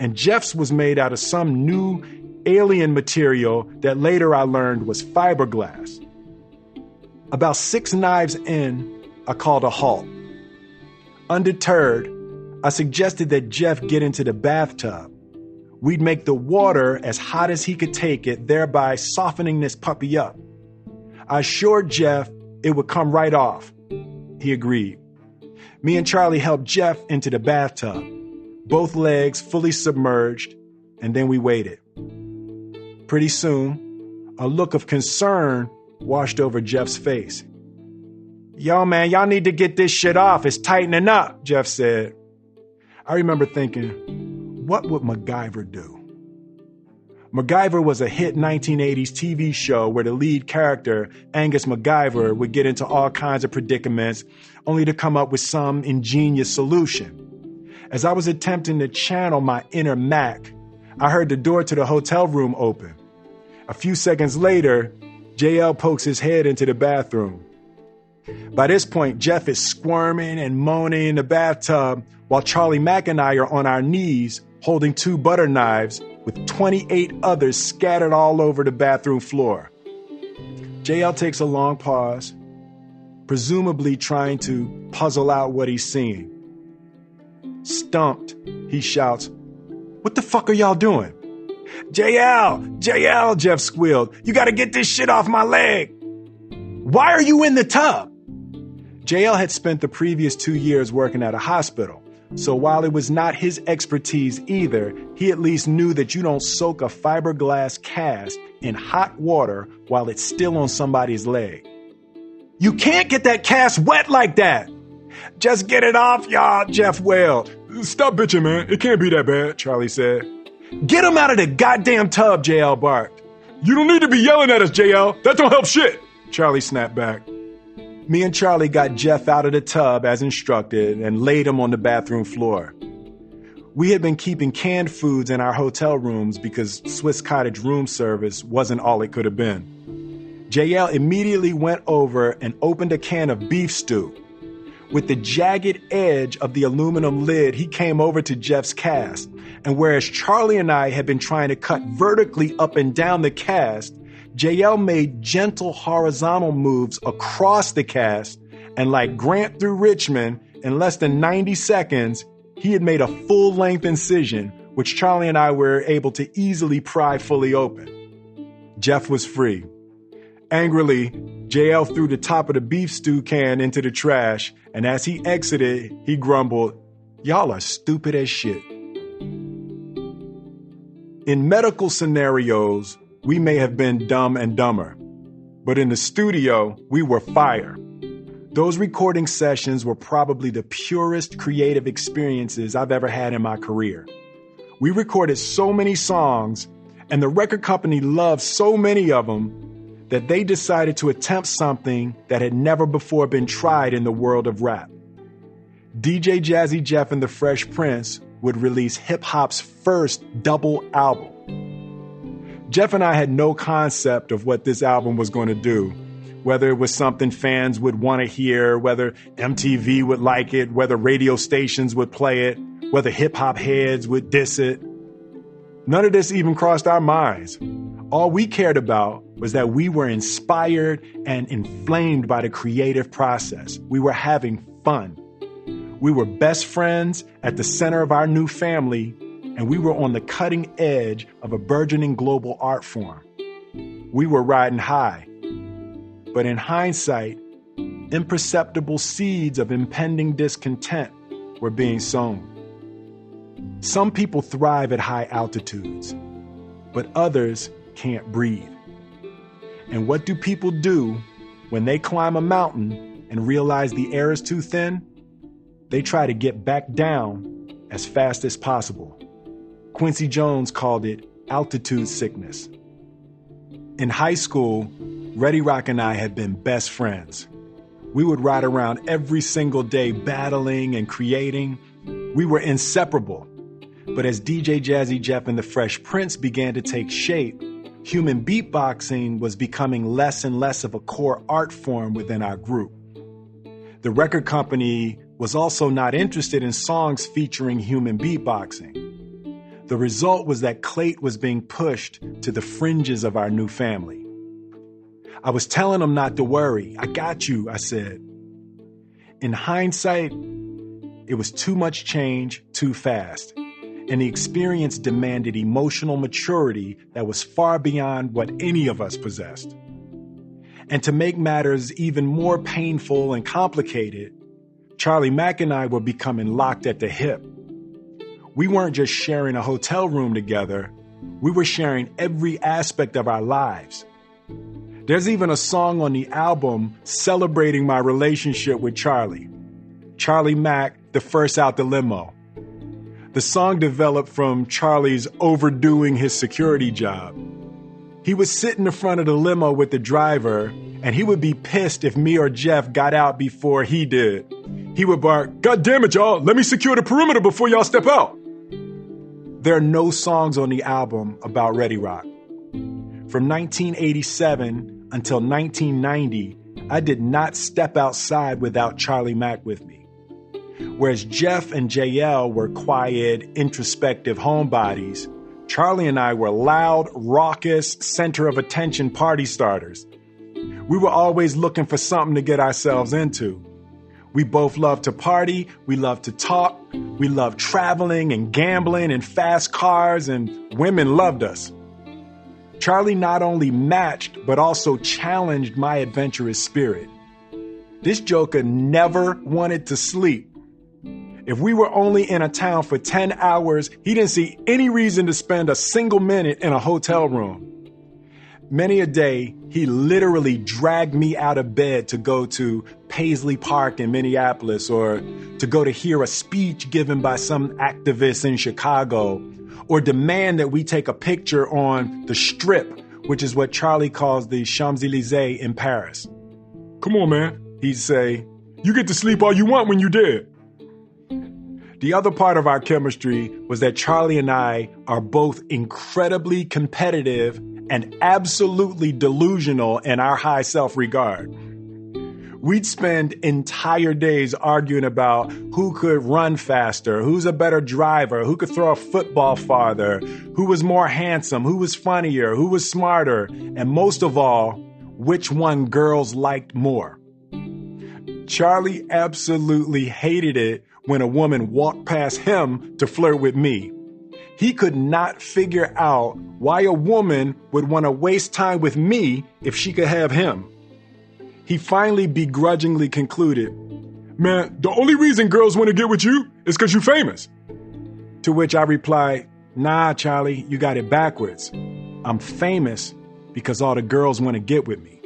and Jeff's was made out of some new alien material that later I learned was fiberglass. About six knives in, I called a halt. Undeterred, I suggested that Jeff get into the bathtub. we'd make the water as hot as he could take it, thereby softening this puppy up. I assured Jeff it would come right off. He agreed. Me and Charlie helped Jeff into the bathtub, both legs fully submerged, and then we waited. Pretty soon, a look of concern washed over Jeff's face. Yo, man, y'all need to get this shit off. It's tightening up, Jeff said. I remember thinking, what would MacGyver do? MacGyver was a hit 1980s TV show where the lead character, Angus MacGyver, would get into all kinds of predicaments only to come up with some ingenious solution. As I was attempting to channel my inner Mac, I heard the door to the hotel room open. A few seconds later, JL pokes his head into the bathroom. By this point, Jeff is squirming and moaning in the bathtub while Charlie Mack and I are on our knees holding two butter knives with 28 others scattered all over the bathroom floor. JL takes a long pause, presumably trying to puzzle out what he's seeing. Stumped, he shouts, What the fuck are y'all doing? JL, JL, Jeff squealed. You gotta get this shit off my leg. Why are you in the tub? JL had spent the previous two years working at a hospital. So while it was not his expertise either, he at least knew that you don't soak a fiberglass cast in hot water while it's still on somebody's leg. You can't get that cast wet like that. Just get it off, y'all, Jeff wailed. Stop bitching, man. It can't be that bad, Charlie said. Get him out of the goddamn tub, JL barked. You don't need to be yelling at us, JL. That don't help shit, Charlie snapped back. Me and Charlie got Jeff out of the tub as instructed and laid him on the bathroom floor. We had been keeping canned foods in our hotel rooms because Swiss Cottage room service wasn't all it could have been. JL immediately went over and opened a can of beef stew. With the jagged edge of the aluminum lid, he came over to Jeff's cast. And whereas Charlie and I had been trying to cut vertically up and down the cast, JL made gentle horizontal moves across the cast, and like Grant through Richmond, in less than 90 seconds, he had made a full length incision, which Charlie and I were able to easily pry fully open. Jeff was free. Angrily, JL threw the top of the beef stew can into the trash, and as he exited, he grumbled, Y'all are stupid as shit. In medical scenarios, we may have been dumb and dumber. But in the studio, we were fire. Those recording sessions were probably the purest creative experiences I've ever had in my career. We recorded so many songs, and the record company loved so many of them that they decided to attempt something that had never before been tried in the world of rap. DJ Jazzy Jeff and the Fresh Prince would release hip hop's first double album. Jeff and I had no concept of what this album was going to do, whether it was something fans would want to hear, whether MTV would like it, whether radio stations would play it, whether hip hop heads would diss it. None of this even crossed our minds. All we cared about was that we were inspired and inflamed by the creative process. We were having fun. We were best friends at the center of our new family and we were on the cutting edge of a burgeoning global art form. We were riding high. But in hindsight, imperceptible seeds of impending discontent were being sown. Some people thrive at high altitudes, but others can't breathe. And what do people do when they climb a mountain and realize the air is too thin? They try to get back down as fast as possible. Quincy Jones called it altitude sickness. In high school, Ready Rock and I had been best friends. We would ride around every single day battling and creating. We were inseparable. But as DJ Jazzy Jeff and the Fresh Prince began to take shape, human beatboxing was becoming less and less of a core art form within our group. The record company was also not interested in songs featuring human beatboxing. The result was that Clate was being pushed to the fringes of our new family. I was telling him not to worry. I got you, I said. In hindsight, it was too much change too fast. And the experience demanded emotional maturity that was far beyond what any of us possessed. And to make matters even more painful and complicated, Charlie Mack and I were becoming locked at the hip. We weren't just sharing a hotel room together, we were sharing every aspect of our lives. There's even a song on the album celebrating my relationship with Charlie. Charlie Mack, the first out the limo. The song developed from Charlie's overdoing his security job. He would sit in the front of the limo with the driver, and he would be pissed if me or Jeff got out before he did. He would bark, God damn it, y'all, let me secure the perimeter before y'all step out. There are no songs on the album about Ready Rock. From 1987 until 1990, I did not step outside without Charlie Mack with me. Whereas Jeff and JL were quiet, introspective homebodies, Charlie and I were loud, raucous, center of attention party starters. We were always looking for something to get ourselves into. We both loved to party, we loved to talk, we loved traveling and gambling and fast cars, and women loved us. Charlie not only matched, but also challenged my adventurous spirit. This joker never wanted to sleep. If we were only in a town for 10 hours, he didn't see any reason to spend a single minute in a hotel room. Many a day, he literally dragged me out of bed to go to Paisley Park in Minneapolis or to go to hear a speech given by some activist in Chicago or demand that we take a picture on the strip, which is what Charlie calls the Champs Elysees in Paris. Come on, man, he'd say. You get to sleep all you want when you're dead. The other part of our chemistry was that Charlie and I are both incredibly competitive and absolutely delusional in our high self regard. We'd spend entire days arguing about who could run faster, who's a better driver, who could throw a football farther, who was more handsome, who was funnier, who was smarter, and most of all, which one girls liked more. Charlie absolutely hated it when a woman walked past him to flirt with me. He could not figure out why a woman would want to waste time with me if she could have him. He finally begrudgingly concluded, Man, the only reason girls want to get with you is because you're famous. To which I replied, Nah, Charlie, you got it backwards. I'm famous because all the girls want to get with me.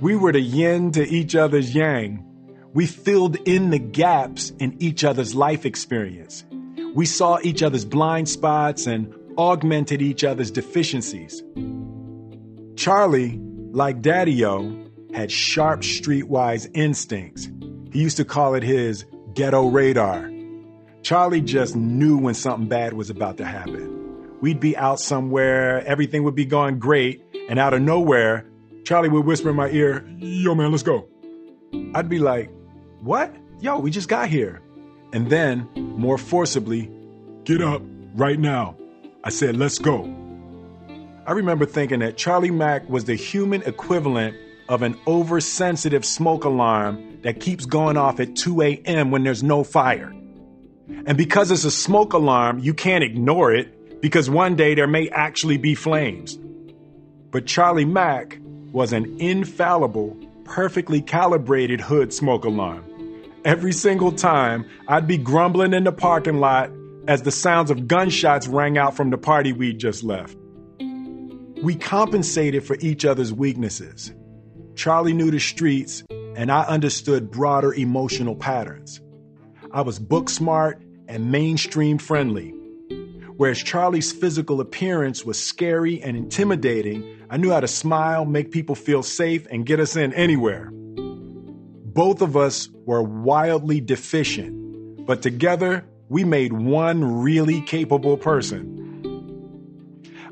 We were the yin to each other's yang we filled in the gaps in each other's life experience. We saw each other's blind spots and augmented each other's deficiencies. Charlie, like Daddy O, had sharp streetwise instincts. He used to call it his ghetto radar. Charlie just knew when something bad was about to happen. We'd be out somewhere, everything would be going great, and out of nowhere, Charlie would whisper in my ear, Yo, man, let's go. I'd be like, what? Yo, we just got here. And then, more forcibly, Get up right now. I said, let's go. I remember thinking that Charlie Mack was the human equivalent of an oversensitive smoke alarm that keeps going off at 2 a.m. when there's no fire. And because it's a smoke alarm, you can't ignore it because one day there may actually be flames. But Charlie Mack was an infallible, perfectly calibrated hood smoke alarm. Every single time, I'd be grumbling in the parking lot as the sounds of gunshots rang out from the party we'd just left. We compensated for each other's weaknesses. Charlie knew the streets, and I understood broader emotional patterns. I was book smart and mainstream friendly. Whereas Charlie's physical appearance was scary and intimidating, I knew how to smile, make people feel safe, and get us in anywhere. Both of us were wildly deficient, but together we made one really capable person.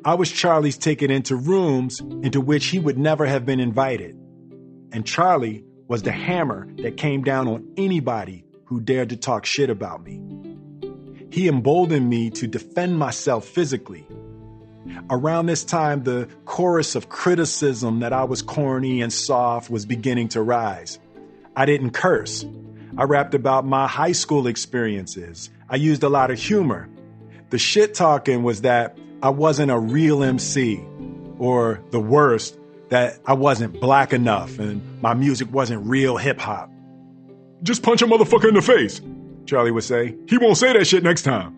I was Charlie's ticket into rooms into which he would never have been invited. And Charlie was the hammer that came down on anybody who dared to talk shit about me. He emboldened me to defend myself physically. Around this time, the chorus of criticism that I was corny and soft was beginning to rise. I didn't curse. I rapped about my high school experiences. I used a lot of humor. The shit talking was that I wasn't a real MC, or the worst, that I wasn't black enough and my music wasn't real hip hop. Just punch a motherfucker in the face, Charlie would say. He won't say that shit next time.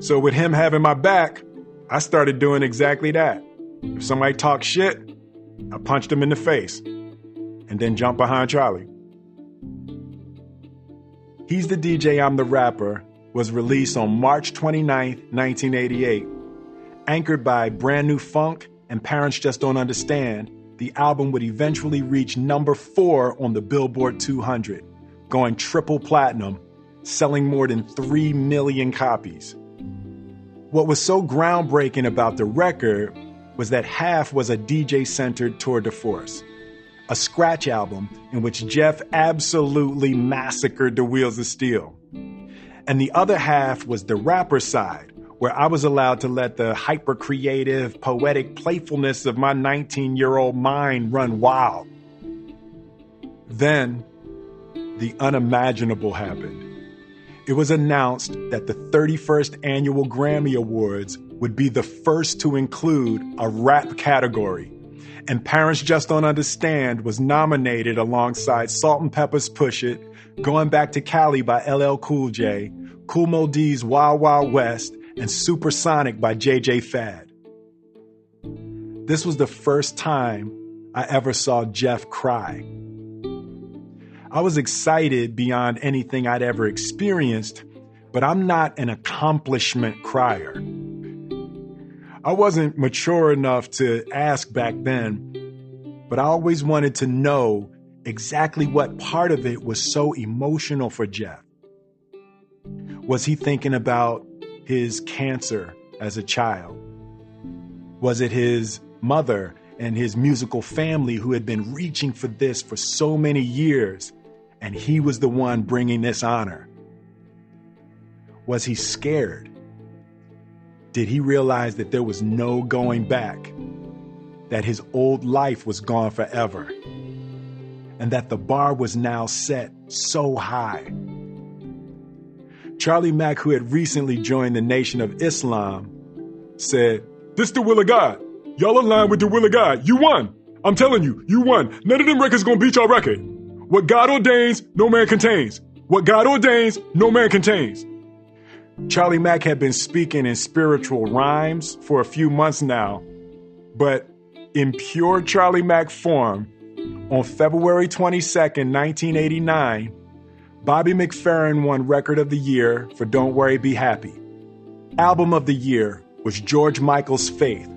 So, with him having my back, I started doing exactly that. If somebody talked shit, I punched him in the face and then jump behind Charlie. He's the DJ, I'm the Rapper was released on March 29, 1988. Anchored by Brand New Funk and Parents Just Don't Understand, the album would eventually reach number four on the Billboard 200, going triple platinum, selling more than 3 million copies. What was so groundbreaking about the record was that half was a DJ centered tour de force, a scratch album in which Jeff absolutely massacred the wheels of steel. And the other half was the rapper side, where I was allowed to let the hyper creative, poetic playfulness of my 19 year old mind run wild. Then, the unimaginable happened it was announced that the 31st annual Grammy Awards would be the first to include a rap category. And Parents Just Don't Understand was nominated alongside Salt-N-Pepa's Push It, Going Back to Cali by LL Cool J, Kool Moe Dee's Wild Wild West, and Supersonic by JJ Fad. This was the first time I ever saw Jeff cry. I was excited beyond anything I'd ever experienced, but I'm not an accomplishment crier. I wasn't mature enough to ask back then, but I always wanted to know exactly what part of it was so emotional for Jeff. Was he thinking about his cancer as a child? Was it his mother and his musical family who had been reaching for this for so many years and he was the one bringing this honor? Was he scared? Did he realize that there was no going back? That his old life was gone forever? And that the bar was now set so high? Charlie Mack, who had recently joined the Nation of Islam, said, This the will of God. Y'all aligned with the will of God. You won. I'm telling you, you won. None of them records gonna beat y'all record. What God ordains, no man contains. What God ordains, no man contains. Charlie Mack had been speaking in spiritual rhymes for a few months now, but in pure Charlie Mack form, on February 22nd, 1989, Bobby McFerrin won Record of the Year for Don't Worry, Be Happy. Album of the Year was George Michael's Faith.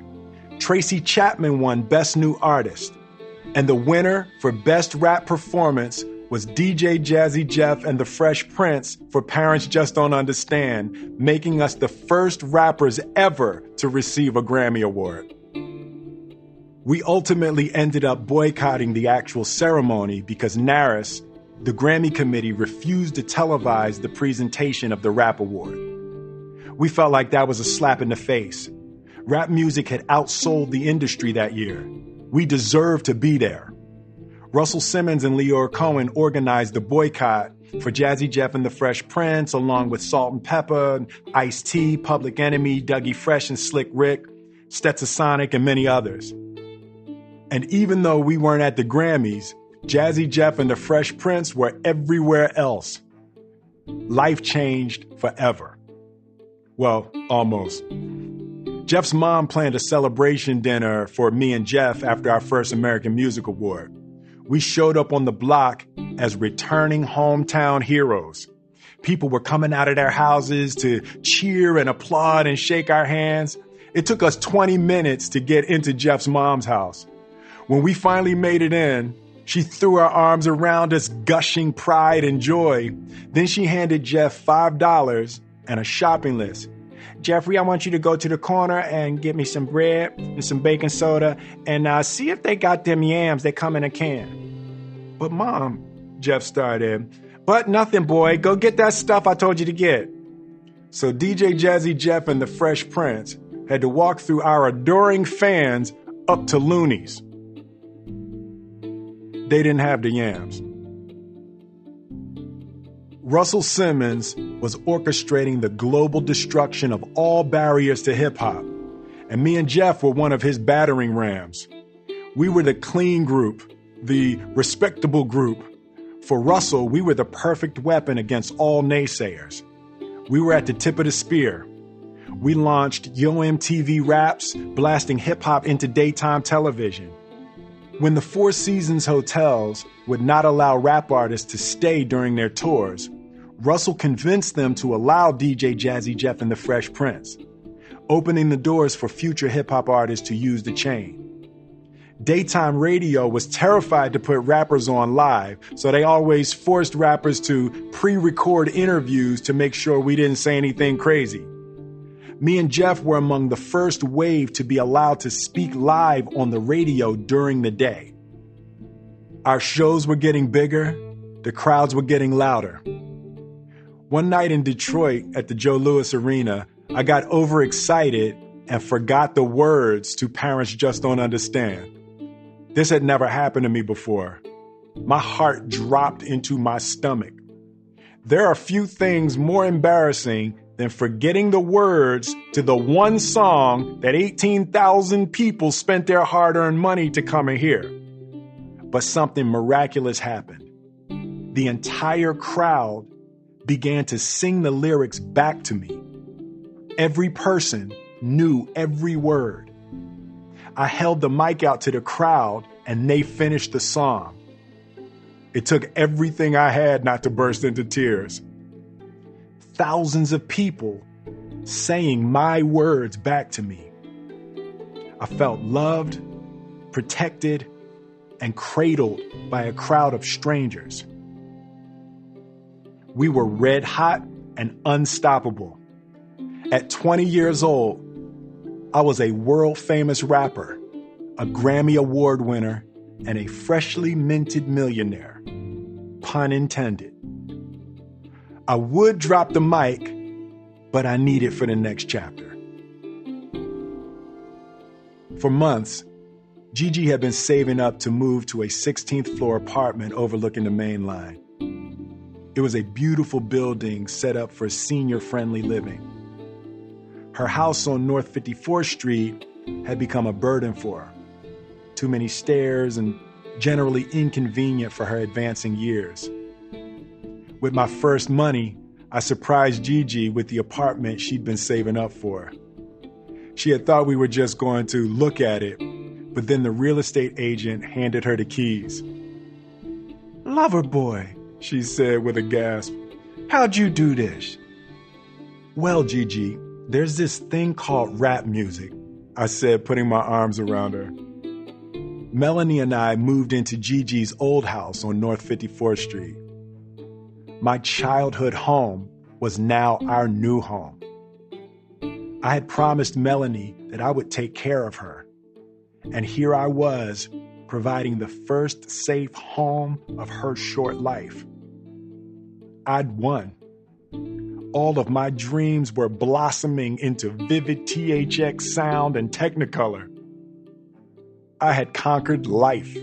Tracy Chapman won Best New Artist. And the winner for Best Rap Performance was DJ Jazzy Jeff and the Fresh Prince for Parents Just Don't Understand, making us the first rappers ever to receive a Grammy Award. We ultimately ended up boycotting the actual ceremony because NARAS, the Grammy committee, refused to televise the presentation of the Rap Award. We felt like that was a slap in the face. Rap music had outsold the industry that year. We deserved to be there. Russell Simmons and Lyor Cohen organized the boycott for Jazzy Jeff and the Fresh Prince, along with Salt-N-Pepa, Ice T, Public Enemy, Dougie Fresh and Slick Rick, Stetsasonic, and many others. And even though we weren't at the Grammys, Jazzy Jeff and the Fresh Prince were everywhere else. Life changed forever. Well, almost. Jeff's mom planned a celebration dinner for me and Jeff after our first American Music Award. We showed up on the block as returning hometown heroes. People were coming out of their houses to cheer and applaud and shake our hands. It took us 20 minutes to get into Jeff's mom's house. When we finally made it in, she threw her arms around us, gushing pride and joy. Then she handed Jeff $5 and a shopping list. Jeffrey, I want you to go to the corner and get me some bread and some baking soda and uh, see if they got them yams that come in a can. But, Mom, Jeff started, but nothing, boy. Go get that stuff I told you to get. So DJ Jazzy Jeff and the Fresh Prince had to walk through our adoring fans up to Looney's. They didn't have the yams. Russell Simmons was orchestrating the global destruction of all barriers to hip hop, and me and Jeff were one of his battering rams. We were the clean group, the respectable group. For Russell, we were the perfect weapon against all naysayers. We were at the tip of the spear. We launched Yo MTV Raps, blasting hip hop into daytime television. When the Four Seasons hotels would not allow rap artists to stay during their tours, Russell convinced them to allow DJ Jazzy Jeff and the Fresh Prince, opening the doors for future hip hop artists to use the chain. Daytime radio was terrified to put rappers on live, so they always forced rappers to pre record interviews to make sure we didn't say anything crazy. Me and Jeff were among the first wave to be allowed to speak live on the radio during the day. Our shows were getting bigger, the crowds were getting louder. One night in Detroit at the Joe Louis Arena, I got overexcited and forgot the words to Parents Just Don't Understand. This had never happened to me before. My heart dropped into my stomach. There are few things more embarrassing than forgetting the words to the one song that 18,000 people spent their hard earned money to come and hear. But something miraculous happened. The entire crowd began to sing the lyrics back to me. Every person knew every word. I held the mic out to the crowd and they finished the song. It took everything I had not to burst into tears thousands of people saying my words back to me. I felt loved, protected, and cradled by a crowd of strangers. We were red hot and unstoppable. At 20 years old, I was a world famous rapper, a Grammy Award winner, and a freshly minted millionaire. Pun intended. I would drop the mic, but I need it for the next chapter. For months, Gigi had been saving up to move to a 16th floor apartment overlooking the main line. It was a beautiful building set up for senior friendly living. Her house on North 54th Street had become a burden for her. Too many stairs and generally inconvenient for her advancing years. With my first money, I surprised Gigi with the apartment she'd been saving up for. She had thought we were just going to look at it, but then the real estate agent handed her the keys. Lover boy, she said with a gasp. How'd you do this? Well, Gigi, there's this thing called rap music, I said, putting my arms around her. Melanie and I moved into Gigi's old house on North 54th Street. My childhood home was now our new home. I had promised Melanie that I would take care of her. And here I was, providing the first safe home of her short life. I'd won. All of my dreams were blossoming into vivid THX sound and technicolor. I had conquered life.